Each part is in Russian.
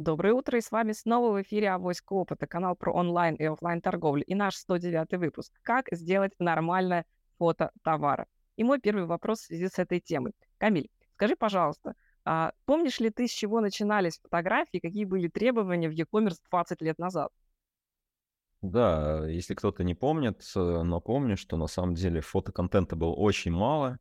Доброе утро, и с вами снова в эфире Авоська Опыта, канал про онлайн и офлайн торговлю, и наш 109 выпуск «Как сделать нормальное фото товара». И мой первый вопрос в связи с этой темой. Камиль, скажи, пожалуйста, а помнишь ли ты, с чего начинались фотографии, какие были требования в e-commerce 20 лет назад? Да, если кто-то не помнит, напомню, что на самом деле фотоконтента было очень мало,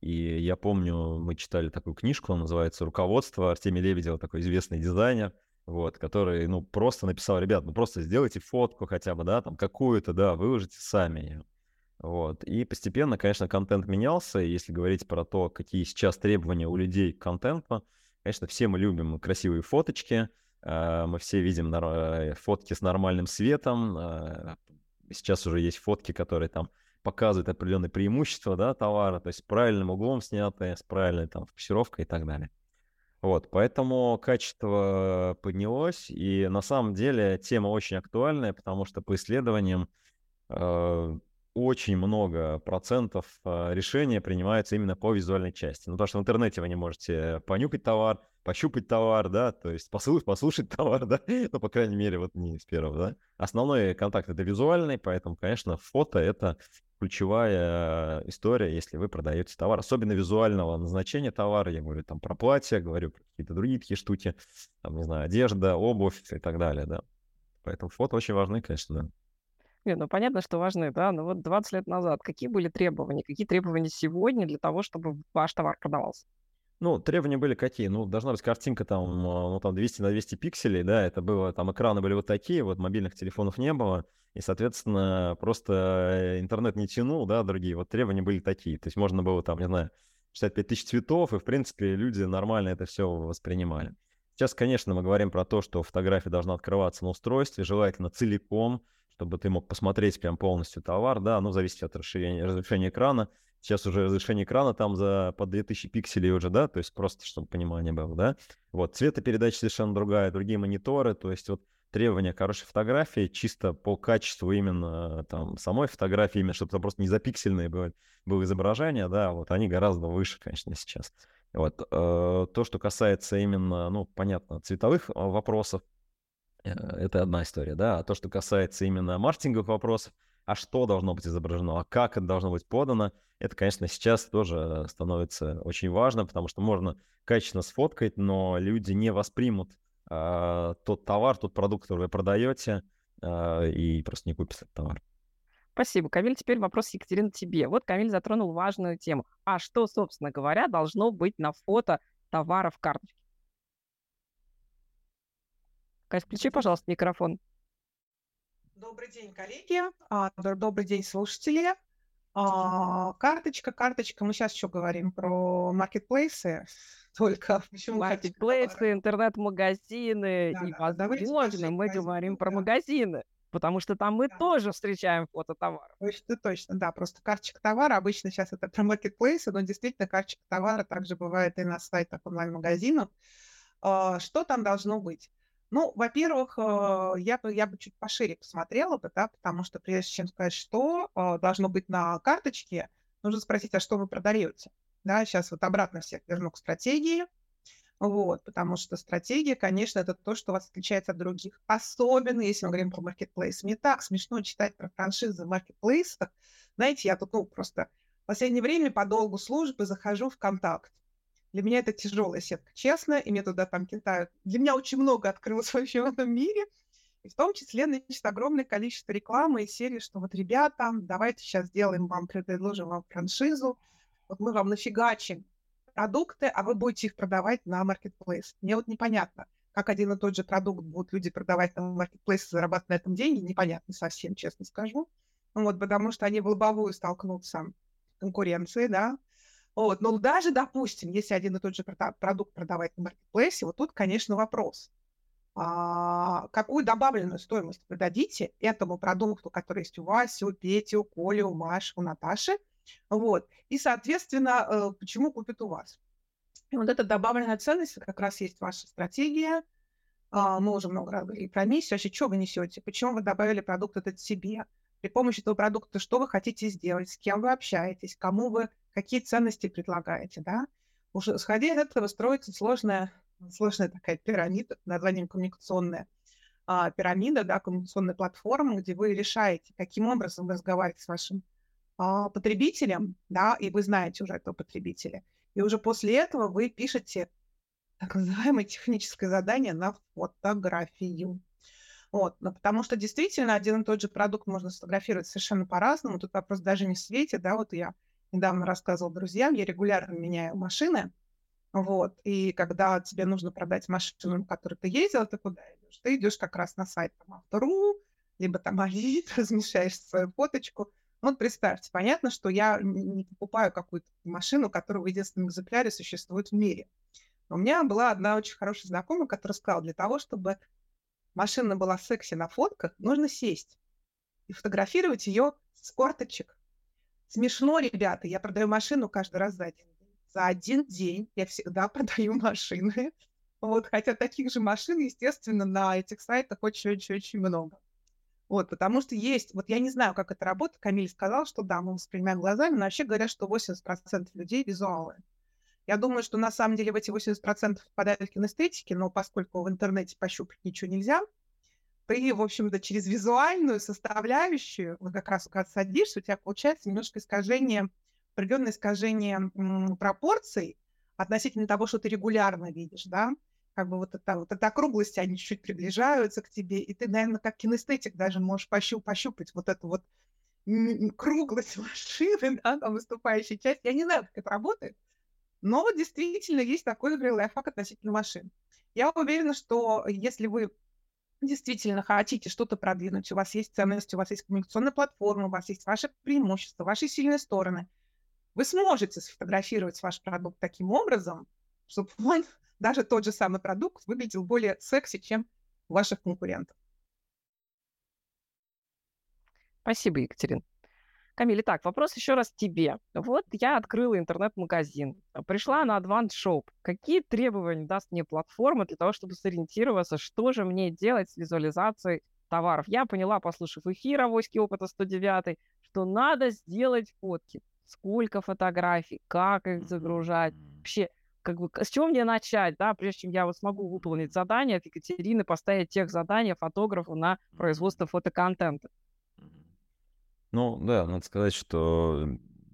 и я помню, мы читали такую книжку, она называется «Руководство» Артемия Лебедева, такой известный дизайнер, вот, который, ну, просто написал, ребят, ну, просто сделайте фотку хотя бы, да, там, какую-то, да, выложите сами ее. Вот, и постепенно, конечно, контент менялся, и если говорить про то, какие сейчас требования у людей к контенту, конечно, все мы любим красивые фоточки, а, мы все видим э, фотки с нормальным светом, а, сейчас уже есть фотки, которые там показывает определенные преимущества да, товара, то есть правильным углом снятые, с правильной там фокусировкой и так далее. Вот, поэтому качество поднялось, и на самом деле тема очень актуальная, потому что по исследованиям э, очень много процентов э, решения принимается именно по визуальной части. Ну, потому что в интернете вы не можете понюхать товар, пощупать товар, да, то есть послушать, послушать товар, да, ну, по крайней мере, вот не с первого, да. Основной контакт — это визуальный, поэтому, конечно, фото — это ключевая история, если вы продаете товар, особенно визуального назначения товара. Я говорю там про платья, говорю про какие-то другие такие штуки, там, не знаю, одежда, обувь и так далее, да. Поэтому фото очень важны, конечно, да. Нет, ну понятно, что важны, да, но вот 20 лет назад какие были требования, какие требования сегодня для того, чтобы ваш товар продавался? Ну, требования были какие? Ну, должна быть картинка там, а, ну, там 200 на 200 пикселей, да, это было, там экраны были вот такие, вот мобильных телефонов не было, и, соответственно, просто интернет не тянул, да, другие, вот требования были такие, то есть можно было там, не знаю, 65 тысяч цветов, и, в принципе, люди нормально это все воспринимали. Сейчас, конечно, мы говорим про то, что фотография должна открываться на устройстве, желательно целиком, чтобы ты мог посмотреть прям полностью товар, да, ну, зависит от расширения, разрешения экрана, Сейчас уже разрешение экрана там за по 2000 пикселей уже, да, то есть просто, чтобы понимание было, да. Вот, цветопередача совершенно другая, другие мониторы, то есть вот требования хорошей фотографии чисто по качеству именно там самой фотографии, именно чтобы это просто не запиксельное было, было изображение, да, вот они гораздо выше, конечно, сейчас. Вот, э, то, что касается именно, ну, понятно, цветовых а, вопросов, э, это одна история, да, а то, что касается именно маркетинговых вопросов, а что должно быть изображено, а как это должно быть подано, это, конечно, сейчас тоже становится очень важно, потому что можно качественно сфоткать, но люди не воспримут э, тот товар, тот продукт, который вы продаете, э, и просто не купят этот товар. Спасибо, Камиль. Теперь вопрос, Екатерина, тебе. Вот Камиль затронул важную тему. А что, собственно говоря, должно быть на фото товара в карточке? Кать, включи, пожалуйста, микрофон. Добрый день, коллеги. А, добрый день, слушатели. А, карточка, карточка. Мы сейчас еще говорим про маркетплейсы. Только почему маркетплейсы, интернет-магазины да, и, да, возможно, мы говорим про магазины. Потому что там мы да. тоже встречаем фото товара. Точно, точно, да. Просто карточка товара, обычно сейчас это про маркетплейсы, но действительно карточка товара также бывает и на сайтах онлайн-магазинов. А, что там должно быть? Ну, во-первых, э, я бы, я бы чуть пошире посмотрела бы, да, потому что прежде чем сказать, что э, должно быть на карточке, нужно спросить, а что вы продаете. Да, сейчас вот обратно всех верну к стратегии. Вот, потому что стратегия, конечно, это то, что вас отличает от других. Особенно, если мы говорим про маркетплейс. Мне так смешно читать про франшизы в маркетплейсах. Знаете, я тут, ну, просто в последнее время по долгу службы захожу в контакт. Для меня это тяжелая сетка, честно, и мне туда там кидают. Для меня очень много открылось вообще в этом мире. И в том числе, значит, огромное количество рекламы и серии, что вот, ребята, давайте сейчас сделаем вам, предложим вам франшизу, вот мы вам нафигачим продукты, а вы будете их продавать на маркетплейс. Мне вот непонятно, как один и тот же продукт будут люди продавать на маркетплейс и зарабатывать на этом деньги, непонятно совсем, честно скажу. Вот, потому что они в лобовую столкнутся конкуренции, да, вот. Но даже, допустим, если один и тот же продукт продавать на маркетплейсе, вот тут, конечно, вопрос. А, какую добавленную стоимость вы дадите этому продукту, который есть у Васи, у Пети, у Коли, у Маши, у Наташи, вот, и, соответственно, э, почему купят у вас. И вот эта добавленная ценность как раз есть ваша стратегия. А, мы уже много раз говорили про миссию. Вообще, что вы несете? Почему вы добавили продукт этот себе? При помощи этого продукта что вы хотите сделать? С кем вы общаетесь? Кому вы какие ценности предлагаете, да? Уже сходя из этого строится сложная сложная такая пирамида, названием коммуникационная а, пирамида, да, коммуникационная платформа, где вы решаете, каким образом разговаривать с вашим а, потребителем, да, и вы знаете уже этого потребителя. И уже после этого вы пишете так называемое техническое задание на фотографию. Вот, ну, потому что действительно один и тот же продукт можно сфотографировать совершенно по-разному. Тут вопрос даже не в свете, да, вот я недавно рассказывала друзьям, я регулярно меняю машины, вот, и когда тебе нужно продать машину, на которой ты ездил, ты куда идешь? Ты идешь как раз на сайт там, Автору, либо там Авито, размещаешь свою фоточку. Вот представьте, понятно, что я не покупаю какую-то машину, которая в единственном экземпляре существует в мире. У меня была одна очень хорошая знакомая, которая сказала, для того, чтобы машина была секси на фотках, нужно сесть и фотографировать ее с корточек. Смешно, ребята, я продаю машину каждый раз за один день. За один день я всегда продаю машины. Вот, хотя таких же машин, естественно, на этих сайтах очень-очень-очень много. Вот, потому что есть, вот я не знаю, как это работает, Камиль сказал, что да, мы воспринимаем глазами, но вообще говорят, что 80% людей визуалы. Я думаю, что на самом деле в эти 80% попадают в кинестетики, но поскольку в интернете пощупать ничего нельзя, ты, в общем-то, через визуальную составляющую, вот как раз когда садишься, у тебя получается немножко искажение, определенное искажение пропорций относительно того, что ты регулярно видишь, да, как бы вот это, вот эта округлость, они чуть-чуть приближаются к тебе, и ты, наверное, как кинестетик даже можешь пощуп, пощупать вот эту вот круглость машины, да, там выступающая часть. Я не знаю, как это работает, но действительно есть такой, например, лайфхак относительно машин. Я уверена, что если вы действительно хотите что-то продвинуть, у вас есть ценность, у вас есть коммуникационная платформа, у вас есть ваши преимущества, ваши сильные стороны, вы сможете сфотографировать ваш продукт таким образом, чтобы он, даже тот же самый продукт выглядел более секси, чем у ваших конкурентов. Спасибо, Екатерина. Камиль, итак, вопрос еще раз тебе. Вот я открыла интернет-магазин, пришла на Advanced Shop. Какие требования даст мне платформа для того, чтобы сориентироваться, что же мне делать с визуализацией товаров? Я поняла, послушав эфир «Авоськи опыта 109», что надо сделать фотки. Сколько фотографий, как их загружать, вообще как бы, с чего мне начать, да, прежде чем я вот смогу выполнить задание от Екатерины, поставить тех задания фотографу на производство фотоконтента. Ну да, надо сказать, что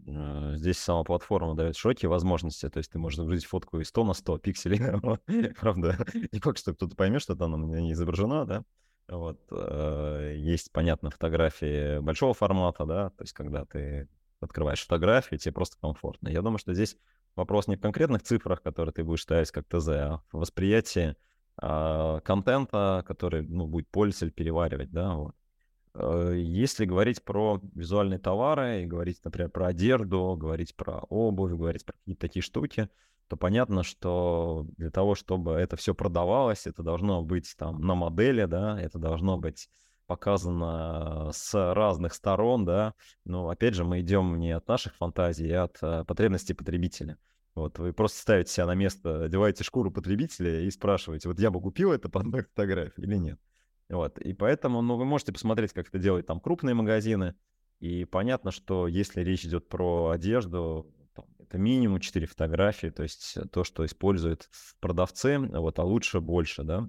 э, здесь сама платформа дает широкие возможности, то есть ты можешь загрузить фотку и 100 на 100 пикселей, правда, не факт, что кто-то поймет, что она не изображена, да, вот, э, есть, понятно, фотографии большого формата, да, то есть когда ты открываешь фотографии, тебе просто комфортно. Я думаю, что здесь вопрос не в конкретных цифрах, которые ты будешь ставить как ТЗ, а в восприятии э, контента, который, ну, будет пользователь переваривать, да, вот. Э, если говорить про визуальные товары говорить, например, про одежду, говорить про обувь, говорить про какие-то такие штуки, то понятно, что для того, чтобы это все продавалось, это должно быть там на модели, да, это должно быть показано с разных сторон, да, но опять же мы идем не от наших фантазий, а от а, потребностей потребителя. Вот вы просто ставите себя на место, одеваете шкуру потребителя и спрашиваете, вот я бы купил это под одной или нет. Вот, и поэтому, ну, вы можете посмотреть, как это делают там крупные магазины, и понятно, что если речь идет про одежду, там, это минимум 4 фотографии, то есть то, что используют продавцы, вот, а лучше больше, да.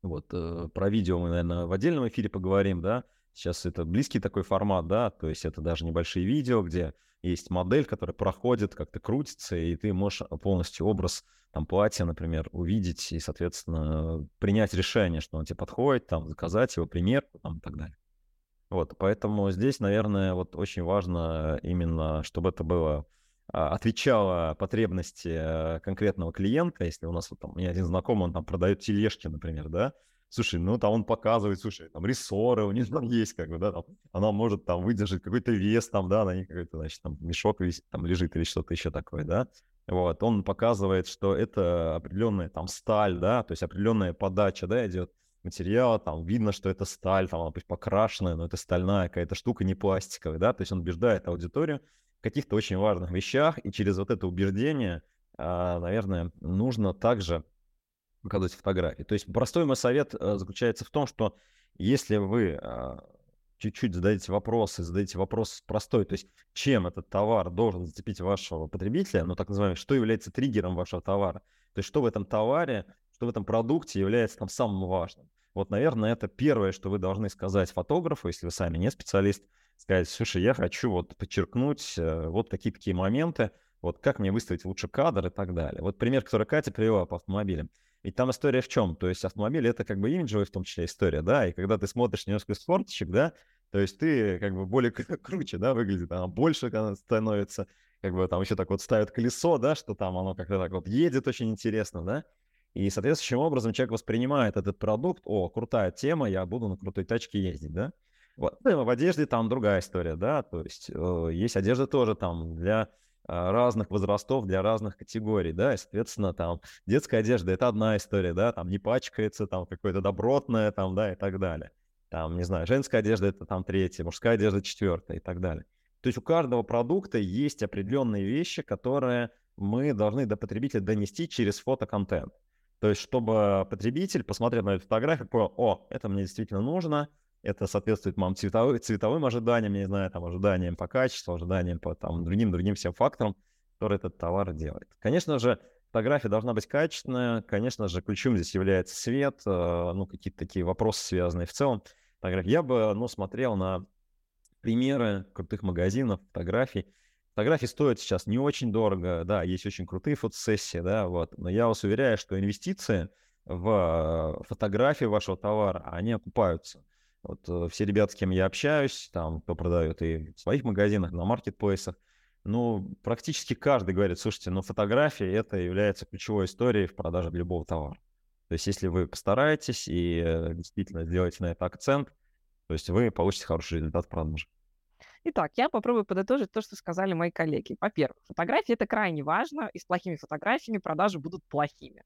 Вот, э, про видео мы, наверное, в отдельном эфире поговорим, да. Сейчас это близкий такой формат, да, то есть это даже небольшие видео, где есть модель, которая проходит, как-то крутится, и ты можешь полностью образ там платье, например, увидеть и, соответственно, принять решение, что он тебе подходит, там, заказать его примерку, там, и так далее. Вот, поэтому здесь, наверное, вот очень важно именно, чтобы это было а, отвечало потребности э, конкретного клиента. Если у нас вот там, у меня один знакомый, он там продает тележки, например, да, слушай, ну там он показывает, слушай, там рессоры у него там есть, как бы, да, там, она может там выдержать какой-то вес, там, да, на ней какой-то, значит, там мешок висит, там лежит или что-то еще такое, да, вот, он показывает, что это определенная там сталь, да, то есть определенная подача, да, идет материала, там видно, что это сталь, там она пусть покрашенная, но это стальная какая-то штука, не пластиковая, да, то есть он убеждает аудиторию в каких-то очень важных вещах, и через вот это убеждение, а, наверное, нужно также показывать фотографии. То есть простой мой совет э, заключается в том, что если вы а, чуть-чуть зададите вопросы, зададите вопрос простой, то есть чем этот товар должен зацепить вашего потребителя, ну так называемый, что является триггером вашего товара, то есть что в этом товаре что в этом продукте является там самым важным. Вот, наверное, это первое, что вы должны сказать фотографу, если вы сами не специалист, сказать, слушай, я хочу вот подчеркнуть э, вот какие-такие моменты, вот как мне выставить лучше кадр и так далее. Вот пример, который Катя привела по автомобилям. Ведь там история в чем? То есть автомобиль это как бы имиджевая в том числе история, да, и когда ты смотришь немножко с форточек, да, то есть ты как бы более круче, да, выглядит, она больше становится, как бы там еще так вот ставят колесо, да, что там оно как-то так вот едет очень интересно, да, и соответствующим образом человек воспринимает этот продукт, о, крутая тема, я буду на крутой тачке ездить, да. Вот. В одежде там другая история, да, то есть э, есть одежда тоже там для разных возрастов, для разных категорий, да, и, соответственно, там детская одежда — это одна история, да, там не пачкается, там какое-то добротное, там, да, и так далее. Там, не знаю, женская одежда — это там третья, мужская одежда — четвертая и так далее. То есть у каждого продукта есть определенные вещи, которые мы должны до потребителя донести через фотоконтент. То есть, чтобы потребитель, посмотрев на эту фотографию, понял, о, это мне действительно нужно, это соответствует моим цветовым, цветовым ожиданиям, не знаю, там, ожиданиям по качеству, ожиданиям по там, другим, другим всем факторам, которые этот товар делает. Конечно же, фотография должна быть качественная, конечно же, ключом здесь является свет, э, ну, какие-то такие вопросы, связанные в целом. Я бы, ну, смотрел на примеры крутых магазинов, фотографий. Фотографии стоят сейчас не очень дорого, да, есть очень крутые фотосессии, да, вот, но я вас уверяю, что инвестиции в э, фотографии вашего товара, они окупаются. Вот э, все ребята, с кем я общаюсь, там, кто продает и в своих магазинах, на маркетплейсах, ну, практически каждый говорит, слушайте, ну, фотография это является ключевой историей в продаже любого товара. То есть, если вы постараетесь и э, действительно сделаете на это акцент, то есть вы получите хороший результат продажи. Итак, я попробую подытожить то, что сказали мои коллеги. Во-первых, фотографии это крайне важно, и с плохими фотографиями продажи будут плохими.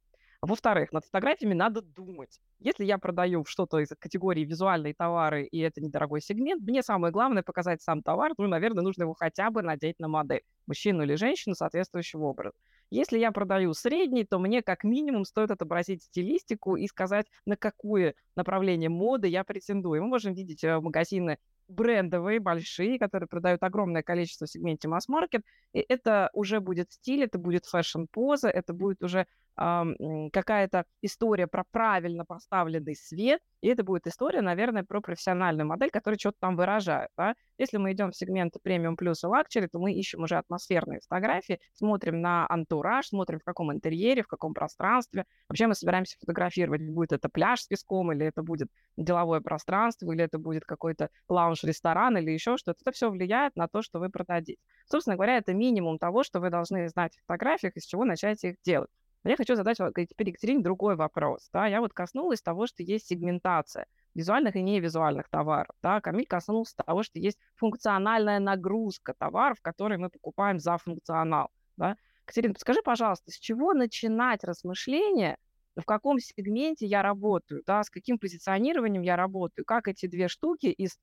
Во-вторых, над фотографиями надо думать. Если я продаю что-то из категории визуальные товары, и это недорогой сегмент, мне самое главное показать сам товар, ну, наверное, нужно его хотя бы надеть на модель, мужчину или женщину соответствующего образа. Если я продаю средний, то мне как минимум стоит отобразить стилистику и сказать, на какое направление моды я претендую. Мы можем видеть э, магазины брендовые, большие, которые продают огромное количество в сегменте масс-маркет, и это уже будет стиль, это будет фэшн-поза, это будет уже какая-то история про правильно поставленный свет, и это будет история, наверное, про профессиональную модель, которая что-то там выражает. Да? Если мы идем в сегмент премиум плюс и лакчери, то мы ищем уже атмосферные фотографии, смотрим на антураж, смотрим в каком интерьере, в каком пространстве. Вообще мы собираемся фотографировать, будет это пляж с песком, или это будет деловое пространство, или это будет какой-то лаунж-ресторан, или еще что-то. Это все влияет на то, что вы продадите. Собственно говоря, это минимум того, что вы должны знать в фотографиях, из чего начать их делать. Но я хочу задать теперь Екатерине другой вопрос. Да? Я вот коснулась того, что есть сегментация визуальных и невизуальных товаров. Да? Камиль коснулся того, что есть функциональная нагрузка товаров, которые мы покупаем за функционал. Да? Катерина, подскажи, пожалуйста, с чего начинать размышления, в каком сегменте я работаю, да, с каким позиционированием я работаю, как эти две штуки из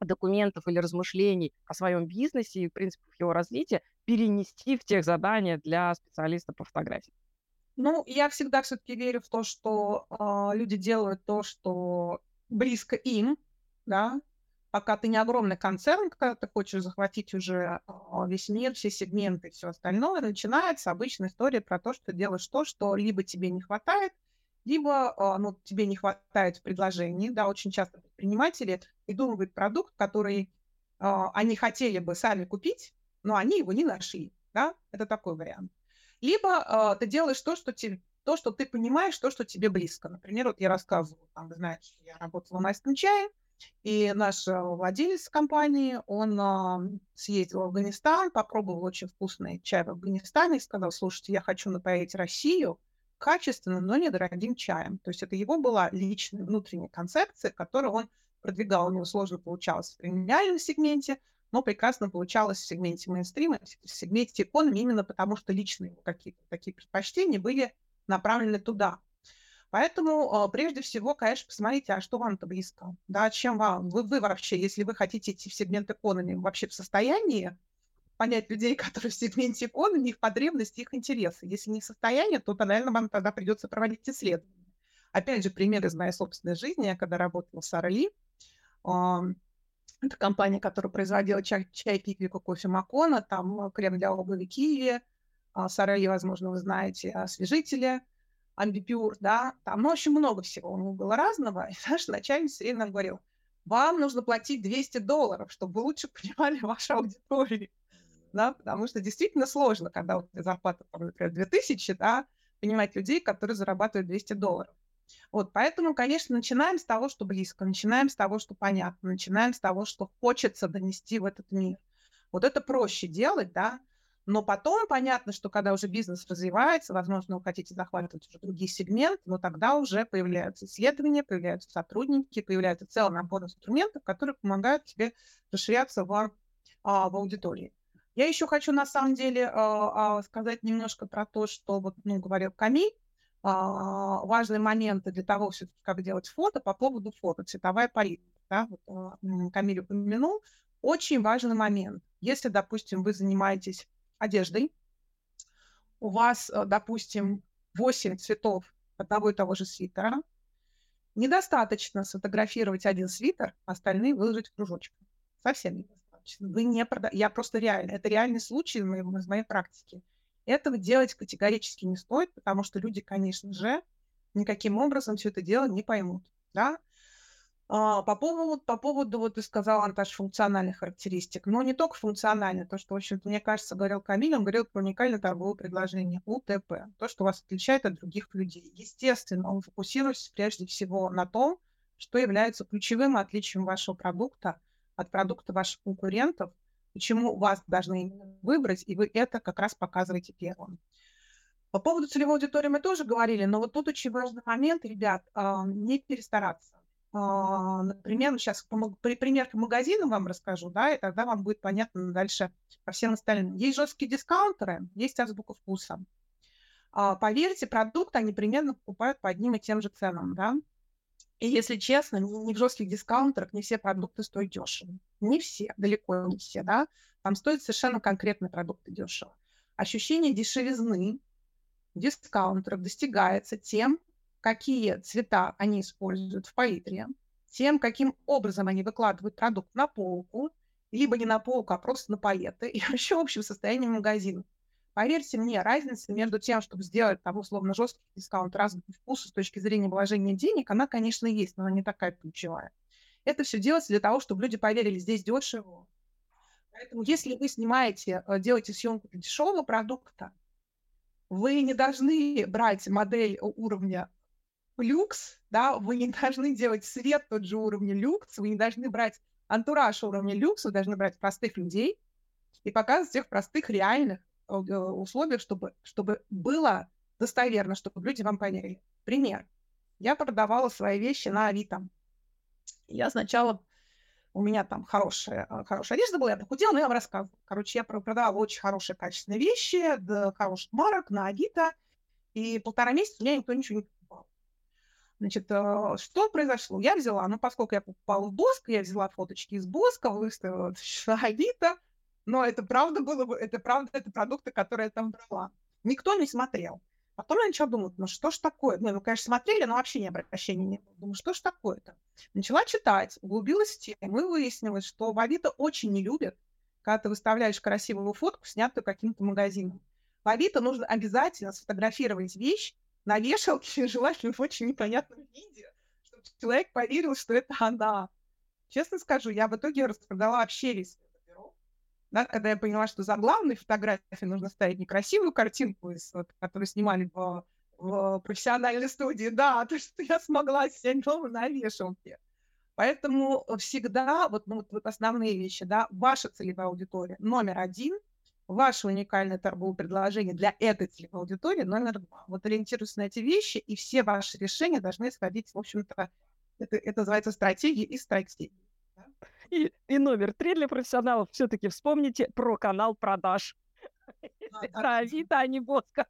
документов или размышлений о своем бизнесе и принципах его развития перенести в тех задания для специалиста по фотографии. Ну, я всегда все-таки верю в то, что э, люди делают то, что близко им, да, пока ты не огромный концерн, когда ты хочешь захватить уже э, весь мир, все сегменты и все остальное, начинается обычная история про то, что ты делаешь то, что либо тебе не хватает, либо э, ну, тебе не хватает в предложении. Да, очень часто предприниматели придумывают продукт, который э, они хотели бы сами купить, но они его не нашли. Да? Это такой вариант. Либо э, ты делаешь то, что тебе то, что ты понимаешь, то, что тебе близко. Например, вот я рассказывала, там, что я работала в майском чае, и наш э, владелец компании, он э, съездил в Афганистан, попробовал очень вкусный чай в Афганистане и сказал, слушайте, я хочу напоить Россию качественным, но недорогим чаем. То есть это его была личная внутренняя концепция, которую он продвигал. У него сложно получалось в премиальном сегменте, но прекрасно получалось в сегменте мейнстрима, в сегменте экономии, именно потому что личные какие-то такие предпочтения были направлены туда. Поэтому а, прежде всего, конечно, посмотрите, а что вам-то близко, да, чем вам, вы, вы вообще, если вы хотите идти в сегмент экономии, вообще в состоянии понять людей, которые в сегменте экономии, их потребности, их интересы. Если не в состоянии, то, наверное, вам тогда придется проводить исследования. Опять же, пример из моей собственной жизни. Я когда работала в Сарали, это компания, которая производила чай, чай пиквика, кофе Макона, там э, крем для обуви Киви, а, Сарай, возможно, вы знаете, освежители. амбипюр, да, там, ну, очень много всего у него было разного. И наш начальник все время говорил, вам нужно платить 200 долларов, чтобы лучше понимали вашу аудиторию. Да, потому что действительно сложно, когда вот зарплата, например, 2000, да, понимать людей, которые зарабатывают 200 долларов. Вот, поэтому, конечно, начинаем с того, что близко, начинаем с того, что понятно, начинаем с того, что хочется донести в этот мир. Вот это проще делать, да, но потом понятно, что когда уже бизнес развивается, возможно, вы хотите захватывать уже другие сегменты, но тогда уже появляются исследования, появляются сотрудники, появляется целый набор инструментов, которые помогают тебе расширяться в, а, в аудитории. Я еще хочу на самом деле а, а, сказать немножко про то, что вот, ну, говорил Камиль, важные моменты для того, как делать фото по поводу фото, цветовая палитра. Да, вот, а, Камиль упомянул. Очень важный момент. Если, допустим, вы занимаетесь одеждой, у вас, э, допустим, 8 цветов одного и того же свитера, недостаточно сфотографировать один свитер, остальные выложить в кружочек. Совсем недостаточно. Вы не прода... Я просто реально, это реальный случай из моей, из моей практики. Этого делать категорически не стоит, потому что люди, конечно же, никаким образом все это дело не поймут. Да? А, по поводу, по поводу, вот ты сказал, Анташ, функциональных характеристик. Но не только функциональные, то, что, в общем-то, мне кажется, говорил Камиль, он говорил про уникальное торговое предложение, УТП, то, что вас отличает от других людей. Естественно, он фокусируется прежде всего на том, что является ключевым отличием вашего продукта от продукта ваших конкурентов, почему вас должны выбрать, и вы это как раз показываете первым. По поводу целевой аудитории мы тоже говорили, но вот тут очень важный момент, ребят, а, не перестараться а, например, сейчас при пример по магазинам вам расскажу, да, и тогда вам будет понятно дальше по всем остальным. Есть жесткие дискаунтеры, есть азбука вкуса. А, поверьте, продукты они примерно покупают по одним и тем же ценам, да. И если честно, не в жестких дискаунтерах не все продукты стоят дешево. Не все, далеко не все, да. Там стоят совершенно конкретные продукты дешево. Ощущение дешевизны дискаунтеров достигается тем, какие цвета они используют в палитре, тем, каким образом они выкладывают продукт на полку, либо не на полку, а просто на палеты, и вообще общем состоянии магазина. Поверьте мне, разница между тем, чтобы сделать там условно жесткий дискаунт разных вкусов с точки зрения вложения денег, она, конечно, есть, но она не такая ключевая. Это все делается для того, чтобы люди поверили, здесь дешево. Поэтому если вы снимаете, э, делаете съемку дешевого продукта, вы не должны брать модель уровня люкс, да, вы не должны делать свет тот же уровня люкс, вы не должны брать антураж уровня люкс, вы должны брать простых людей и показывать их простых, реальных э, условиях, чтобы, чтобы было достоверно, чтобы люди вам поверили. Пример. Я продавала свои вещи на Авито. Я сначала у меня там хорошая, э, хорошая одежда была, я похудела, но я вам рассказываю. Короче, я продавала очень хорошие качественные вещи, до хороших марок на Авито, и полтора месяца у меня никто ничего не Значит, э, что произошло? Я взяла, ну, поскольку я покупала в Боск, я взяла фоточки из Боска, выставила на Авито, но это правда было, это правда, это продукты, которые я там брала. Никто не смотрел. Потом я начала думать, ну что ж такое? Ну, мы, конечно, смотрели, но вообще не обращения не было. Думаю, что ж такое-то? Начала читать, углубилась в тему, и выяснилось, что в Авито очень не любят, когда ты выставляешь красивую фотку, снятую каким-то магазином. В Авито нужно обязательно сфотографировать вещь, на вешалке, желательно в очень непонятном виде, чтобы человек поверил, что это она. Честно скажу, я в итоге распродала вообще весь да, когда я поняла, что за главной фотографией нужно ставить некрасивую картинку, из, вот, которую снимали в, в профессиональной студии, да, то, что я смогла снять дома на вешалке. Поэтому всегда вот, ну, вот основные вещи, да, ваша целевая аудитория номер один – ваше уникальное торговое предложение для этой целевой аудитории номер два. Вот ориентируясь на эти вещи, и все ваши решения должны исходить, в общем-то, это, это называется стратегии и стратегии. И, и номер три для профессионалов все-таки вспомните про канал продаж. Про Авито, а не Боска.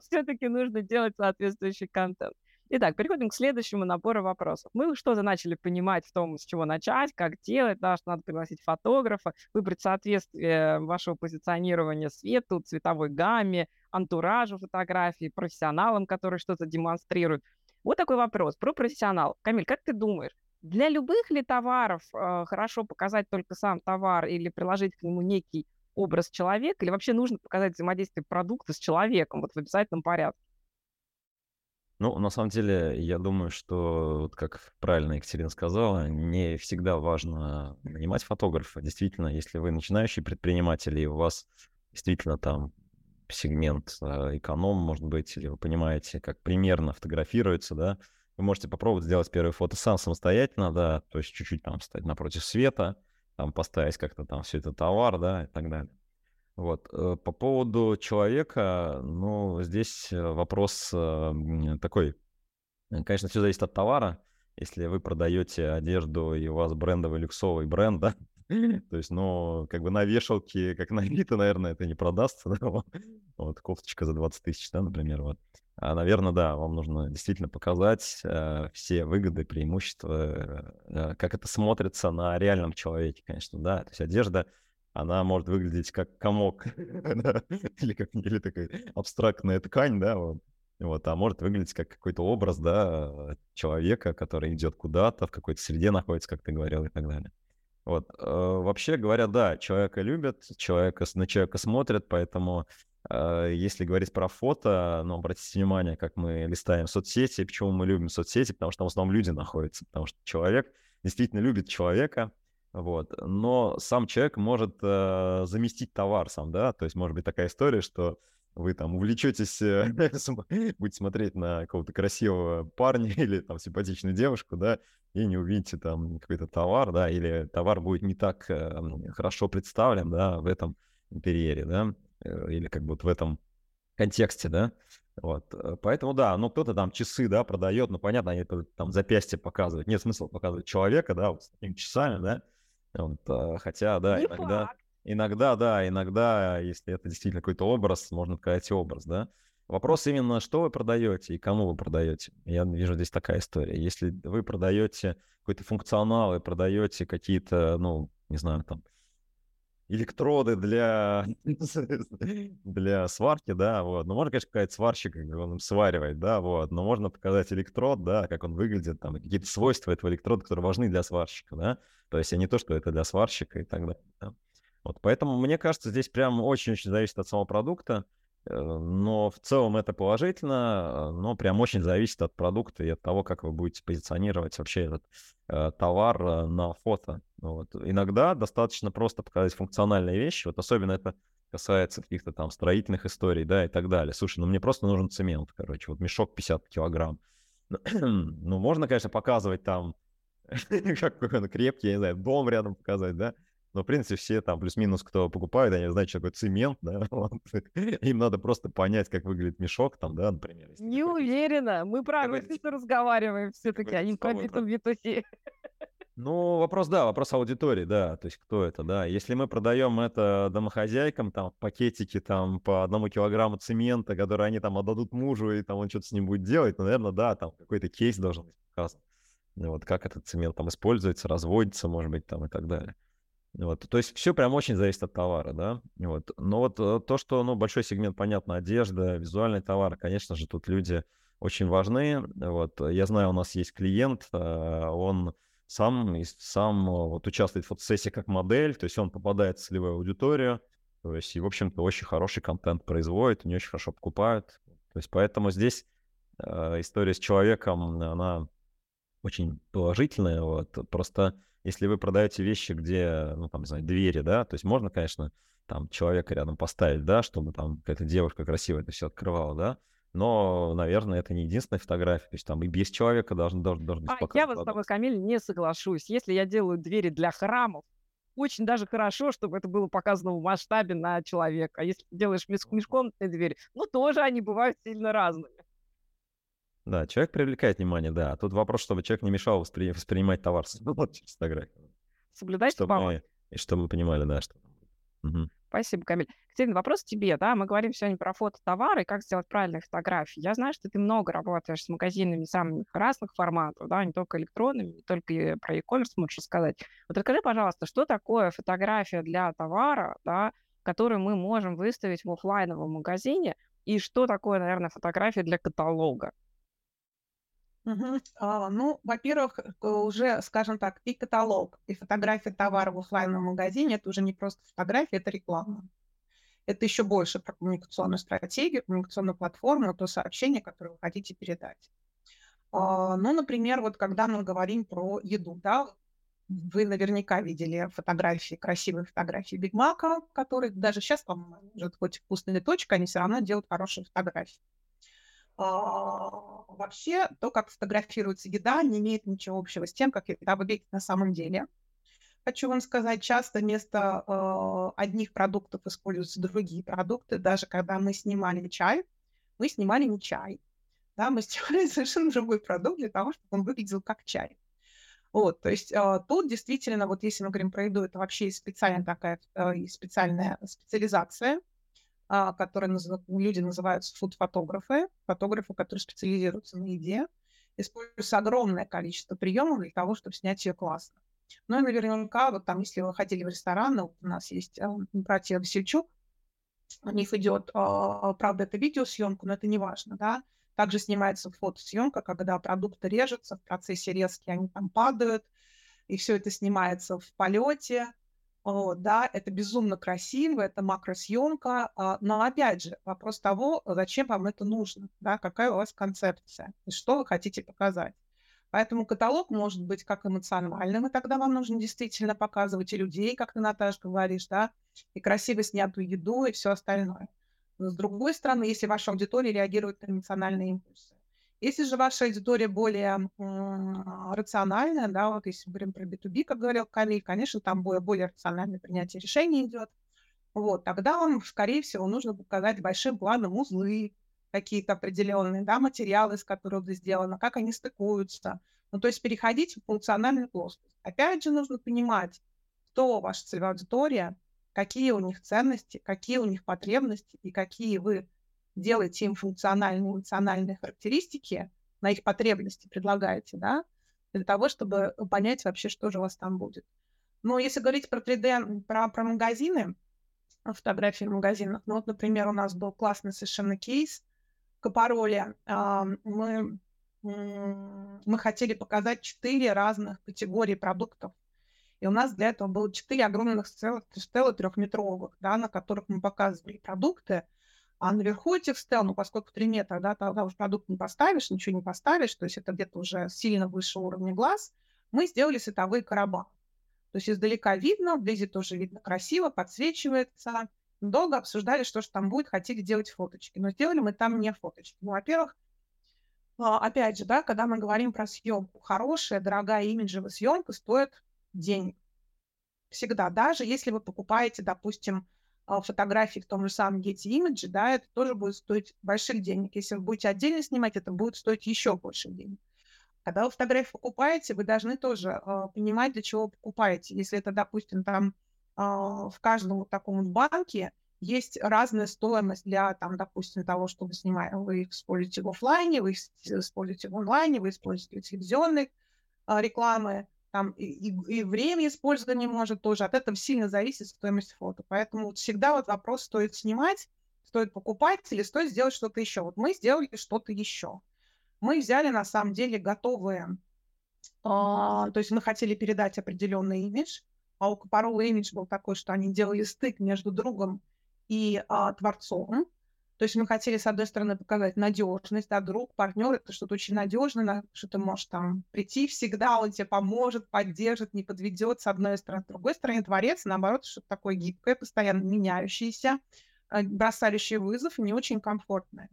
Все-таки нужно делать соответствующий контент. Итак, переходим к следующему набору вопросов. Мы что-то начали понимать в том, с чего начать, как делать, да, что надо пригласить фотографа, выбрать соответствие вашего позиционирования свету, цветовой гамме, антуражу фотографии, профессионалам, которые что-то демонстрируют. Вот такой вопрос про профессионал. Камиль, как ты думаешь, для любых ли товаров э, хорошо показать только сам товар или приложить к нему некий образ человека, или вообще нужно показать взаимодействие продукта с человеком вот в обязательном порядке? Ну, на самом деле, я думаю, что, вот как правильно Екатерина сказала, не всегда важно нанимать фотографа. Действительно, если вы начинающий предприниматель, и у вас действительно там сегмент э, эконом, может быть, или вы понимаете, как примерно фотографируется, да, вы можете попробовать сделать первое фото сам самостоятельно, да, то есть чуть-чуть там стоять напротив света, там поставить как-то там все это товар, да, и так далее. Вот. Э, по поводу человека, ну, здесь э, вопрос такой. Конечно, все зависит от товара. Если вы продаете одежду, и у вас брендовый люксовый бренд, да, то есть, ну, как бы на вешалке, как на Авито, наверное, это не продастся, да, вот, вот кофточка за 20 тысяч, да, например, вот. А, наверное, да, вам нужно действительно показать э, все выгоды, преимущества, э, как это смотрится на реальном человеке, конечно, да. То есть одежда, она может выглядеть как комок или как или такая абстрактная ткань, да, вот. Вот, а может выглядеть как какой-то образ, да, человека, который идет куда-то, в какой-то среде находится, как ты говорил, и так далее. Вот. Э, вообще говоря, да, человека любят, человека, на человека смотрят, поэтому э, если говорить про фото, ну, обратите внимание, как мы листаем соцсети, почему мы любим соцсети, потому что там в основном люди находятся, потому что человек действительно любит человека, вот, но сам человек может э, заместить товар сам, да, то есть может быть такая история, что вы там увлечетесь, э, будете смотреть на какого-то красивого парня или там симпатичную девушку, да, и не увидите там какой-то товар, да, или товар будет не так э, хорошо представлен, да, в этом интерьере, да, э, или как бы вот в этом контексте, да, вот, поэтому, да, ну, кто-то там часы, да, продает, ну, понятно, они там запястье показывают, нет смысла показывать человека, да, вот с такими часами, да, вот, хотя, да, Не иногда... факт. Иногда, да, иногда, если это действительно какой-то образ, можно сказать образ, да. Вопрос именно, что вы продаете и кому вы продаете. Я вижу здесь такая история. Если вы продаете какой-то функционал и продаете какие-то, ну, не знаю, там, электроды для, для сварки, да, вот. Ну, можно, конечно, сказать сварщик, он им сваривает, да, вот, но можно показать электрод, да, как он выглядит, там, какие-то свойства этого электрода, которые важны для сварщика, да, то есть, а не то, что это для сварщика и так далее, да? Вот, поэтому, мне кажется, здесь прям очень-очень зависит от самого продукта, э, но в целом это положительно, но прям очень зависит от продукта и от того, как вы будете позиционировать вообще этот э, товар э, на фото. Вот. Иногда достаточно просто показать функциональные вещи, вот особенно это касается каких-то там строительных историй, да, и так далее. Слушай, ну мне просто нужен цемент, короче, вот мешок 50 килограмм. ну, можно, конечно, показывать там, какой он крепкий, я не знаю, дом рядом показать, да, но, в принципе, все там плюс-минус, кто покупает, они знают, что такое цемент, да, вот. им надо просто понять, как выглядит мешок там, да, например. Не уверена, мы про розницу разговариваем все-таки, а не про B2B2C. Ну, вопрос, да, вопрос аудитории, да, то есть кто это, да. Если мы продаем это домохозяйкам, там, пакетики, там, по одному килограмму цемента, который они там отдадут мужу, и там он что-то с ним будет делать, ну, наверное, да, там какой-то кейс должен быть показан. Вот как этот цемент там используется, разводится, может быть, там и так далее. Вот, то есть все прям очень зависит от товара, да. Вот. Но вот э, то, что, ну, большой сегмент, понятно, одежда, визуальный товар, конечно же, тут люди очень важны. Вот. Я знаю, у нас есть клиент, э, он сам, сам э, вот участвует в фотосессии как модель, то есть он попадает в целевую аудиторию, то есть, и, в общем-то, очень хороший контент производит, не очень хорошо покупают. То есть, поэтому здесь э, история с человеком, она очень положительная, вот, просто если вы продаете вещи, где, ну, там, не знаю, двери, да, то есть можно, конечно, там человека рядом поставить, да, чтобы там какая-то девушка красивая это все открывала, да, но, наверное, это не единственная фотография, то есть там и без человека должен, должен, должен быть а, Я вот с тобой, Камиль, не соглашусь. Если я делаю двери для храмов, очень даже хорошо, чтобы это было показано в масштабе на человека. А если делаешь межкомнатные двери, ну, тоже они бывают сильно разными. Да, человек привлекает внимание, да. Тут вопрос, чтобы человек не мешал воспри... воспринимать товар вот, через фотографию. Соблюдать чтобы мы, И чтобы мы понимали, да, что... Угу. Спасибо, Камиль. Катерина, вопрос тебе, да, мы говорим сегодня про фото товара и как сделать правильные фотографии. Я знаю, что ты много работаешь с магазинами самых разных форматов, да, не только электронными, не только про e-commerce можешь рассказать. Вот расскажи, пожалуйста, что такое фотография для товара, да, которую мы можем выставить в офлайновом магазине, и что такое, наверное, фотография для каталога? Мгм. А, ну, во-первых, э, уже, скажем так, и каталог, и фотография товара в оффлайновом магазине это уже не просто фотография, это реклама. это еще больше про коммуникационную стратегию, коммуникационную платформу, то сообщение, которое вы хотите передать. А, ну, например, вот когда мы говорим про еду, да, вы наверняка видели фотографии, красивые фотографии Биг Мака, которые даже сейчас, по-моему, уже хоть вкусная точка, они все равно делают хорошие фотографии. А, вообще, то, как фотографируется еда, не имеет ничего общего с тем, как еда выглядит на самом деле. Хочу вам сказать, часто вместо э, одних продуктов используются другие продукты. Даже когда мы снимали чай, мы снимали не чай. Да, мы снимали совершенно другой продукт для того, чтобы он выглядел как чай. Вот, то есть э, тут действительно, вот если мы говорим про еду, это вообще специальная такая, э, специальная специализация, которую назов... люди называют фуд-фотографы, фотографы, которые специализируются на еде, используется огромное количество приемов для того, чтобы снять ее классно. Ну и наверняка, вот там, если вы ходили в ресторан, у нас есть э, братья Васильчук, у них идет, э, правда, это видеосъемка, но это не важно, да, также снимается фотосъемка, когда продукты режутся, в процессе резки они там падают, и все это снимается в полете. О, да, это безумно красиво, это макросъемка, а, но опять же вопрос того, зачем вам это нужно, да, какая у вас концепция, и что вы хотите показать. Поэтому каталог может быть как эмоциональным, и тогда вам нужно действительно показывать и людей, как ты, Наташа, говоришь, да, и красиво снятую еду, и все остальное. Но с другой стороны, если ваша аудитория реагирует на эмоциональные импульсы. Если же ваша аудитория более м- рациональная, да, вот если мы говорим про B2B, как говорил Камиль, конечно, там более, более рациональное принятие решений идет. Вот, тогда вам, скорее всего, нужно показать большим планом узлы, какие-то определенные, да, материалы, из которых это сделано, как они стыкуются. Ну, то есть переходить в функциональную плоскость. Опять же, нужно понимать, кто ваша целевая аудитория, какие у них ценности, какие у них потребности и какие вы делаете им функциональные, эмоциональные характеристики, на их потребности предлагаете, да, для того, чтобы понять вообще, что же у вас там будет. Но если говорить про 3D, про, про магазины, фотографии в магазинах, ну вот, например, у нас был классный совершенно кейс Капароли. Мы, мы хотели показать четыре разных категории продуктов и у нас для этого было четыре огромных стела трехметровых, да, на которых мы показывали продукты. А наверху этих стел, ну, поскольку 3 метра, да, тогда уже продукт не поставишь, ничего не поставишь, то есть это где-то уже сильно выше уровня глаз, мы сделали световые короба. То есть издалека видно, вблизи тоже видно красиво, подсвечивается. Долго обсуждали, что же там будет, хотели делать фоточки. Но сделали мы там не фоточки. Ну, во-первых, а, опять же, да, когда мы говорим про съемку, хорошая, дорогая имиджевая съемка стоит денег. Всегда. Даже если вы покупаете, допустим, а, фотографии в том же самом Getty Image, да, это тоже будет стоить больших денег. Если вы будете отдельно снимать, это будет стоить еще больше денег. Когда вы фотографии покупаете, вы должны тоже э, понимать, для чего покупаете. Если это, допустим, там э, в каждом таком банке есть разная стоимость для, там, допустим, того, что вы снимаете. Вы их используете в офлайне, вы их используете в онлайне, вы используете телевизионные э, рекламы там и, и, и время использования может тоже. От этого сильно зависит стоимость фото. Поэтому всегда вот вопрос, стоит снимать, стоит покупать или стоит сделать что-то еще. Вот мы сделали что-то еще. Мы взяли на самом деле готовые, а, то есть мы хотели передать определенный имидж, а у Капарола имидж был такой, что они делали стык между другом и а, творцом. То есть мы хотели, с одной стороны, показать надежность, да, друг, партнер, это что-то очень надежное, что ты можешь там прийти всегда, он тебе поможет, поддержит, не подведет, с одной стороны. С другой стороны, творец, наоборот, что-то такое гибкое, постоянно меняющееся, э, бросающее вызов, не очень комфортное.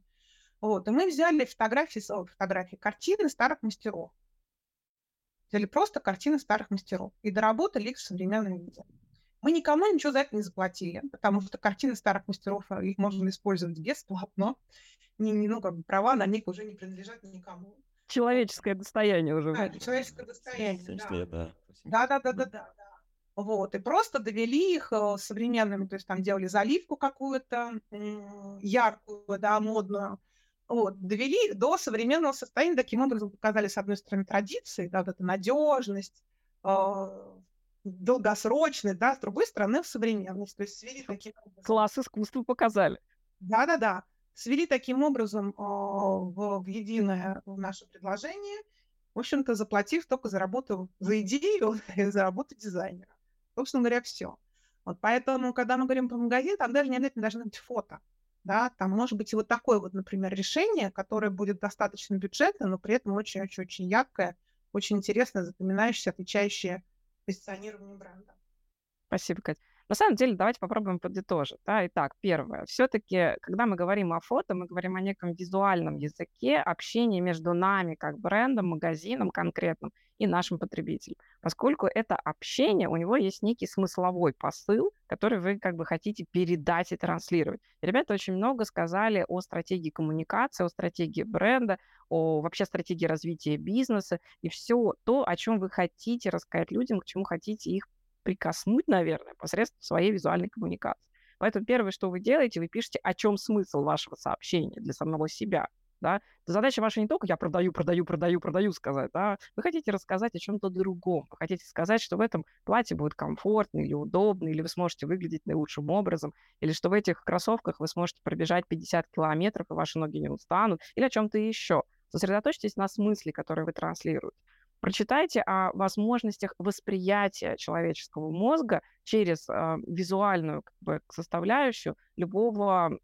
Вот, и мы взяли фотографии, фотографии, картины старых мастеров. Взяли просто картины старых мастеров и доработали их в современном виде. Мы никому ничего за это не заплатили, потому что картины старых мастеров, а, их можно использовать бесплатно. Не, не, ну, как бы права на них уже не принадлежат никому. Человеческое достояние уже. Да, человеческое достояние, да. Да, да, да, да, да. Вот, и просто довели их э, современными, то есть там делали заливку какую-то яркую, да, модную, вот, довели их до современного состояния, таким образом показали, с одной стороны, традиции, да, вот эта надежность, а, долгосрочный, да, с другой стороны, в современность. То есть свели таким образом. Класс искусства показали. Да-да-да. Свели таким образом э, в, в единое наше предложение, в общем-то, заплатив только за работу, за идею и за работу дизайнера. Собственно говоря, все. Вот поэтому, когда мы говорим про магазин, там даже не обязательно должны быть фото. Да, там может быть и вот такое вот, например, решение, которое будет достаточно бюджетное, но при этом очень-очень-очень яркое, очень интересное, запоминающееся, отвечающее позиционированию бренда. Спасибо, Катя. На самом деле, давайте попробуем подытожить. Да? Итак, первое. Все-таки, когда мы говорим о фото, мы говорим о неком визуальном языке общения между нами, как брендом, магазином конкретным, и нашим потребителем. Поскольку это общение, у него есть некий смысловой посыл, который вы как бы хотите передать и транслировать. ребята очень много сказали о стратегии коммуникации, о стратегии бренда, о вообще стратегии развития бизнеса и все то, о чем вы хотите рассказать людям, к чему хотите их прикоснуть, наверное, посредством своей визуальной коммуникации. Поэтому первое, что вы делаете, вы пишете, о чем смысл вашего сообщения для самого себя. Да? Задача ваша не только я продаю, продаю, продаю, продаю сказать, да? вы хотите рассказать о чем-то другом, вы хотите сказать, что в этом платье будет комфортно или удобно, или вы сможете выглядеть наилучшим образом, или что в этих кроссовках вы сможете пробежать 50 километров, и ваши ноги не устанут, или о чем-то еще. Сосредоточьтесь на смысле, который вы транслируете. Прочитайте о возможностях восприятия человеческого мозга через э, визуальную как бы, составляющую любого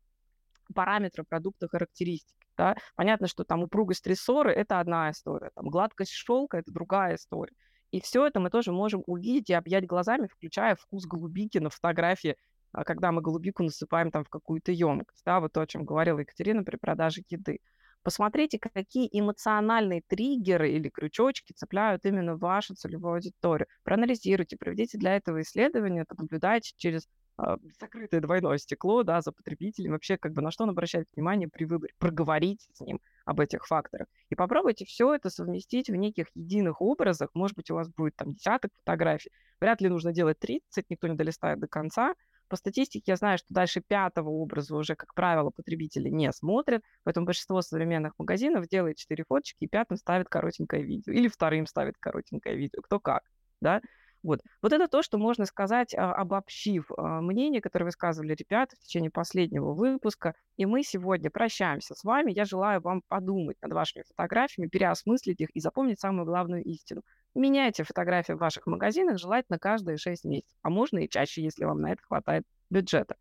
параметра продукта характеристики. Да? Понятно, что там упругость рессоры – это одна история, там, гладкость шелка – это другая история. И все это мы тоже можем увидеть и объять глазами, включая вкус голубики на фотографии, а, когда мы голубику насыпаем там в какую-то емкость. Да? Вот то, о чем говорила Екатерина при продаже еды. Посмотрите, какие эмоциональные триггеры или крючочки цепляют именно вашу целевую аудиторию. Проанализируйте, проведите для этого исследование, понаблюдайте через э, закрытое двойное стекло да, за потребителем, вообще как бы на что он обращает внимание при выборе, проговорить с ним об этих факторах. И попробуйте все это совместить в неких единых образах. Может быть, у вас будет там десяток фотографий. Вряд ли нужно делать 30, никто не долистает до конца, по статистике я знаю, что дальше пятого образа уже, как правило, потребители не смотрят, поэтому большинство современных магазинов делает четыре фоточки и пятым ставит коротенькое видео. Или вторым ставит коротенькое видео, кто как, да. Вот. вот это то, что можно сказать, а, обобщив а, мнение, которое высказывали ребята в течение последнего выпуска. И мы сегодня прощаемся с вами. Я желаю вам подумать над вашими фотографиями, переосмыслить их и запомнить самую главную истину. Меняйте фотографии в ваших магазинах желательно каждые 6 месяцев, а можно и чаще, если вам на это хватает бюджета.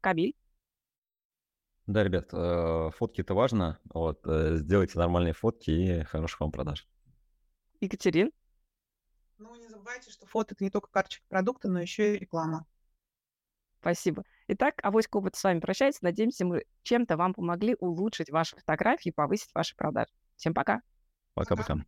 Кабиль? Да, ребят, э, фотки это важно. Вот, э, сделайте нормальные фотки и хороших вам продаж. Екатерин? Забывайте, что фото это не только карточка продукта, но еще и реклама. Спасибо. Итак, авось опыт с вами прощается. Надеемся, мы чем-то вам помогли улучшить ваши фотографии и повысить ваши продажи. Всем пока. Пока-пока.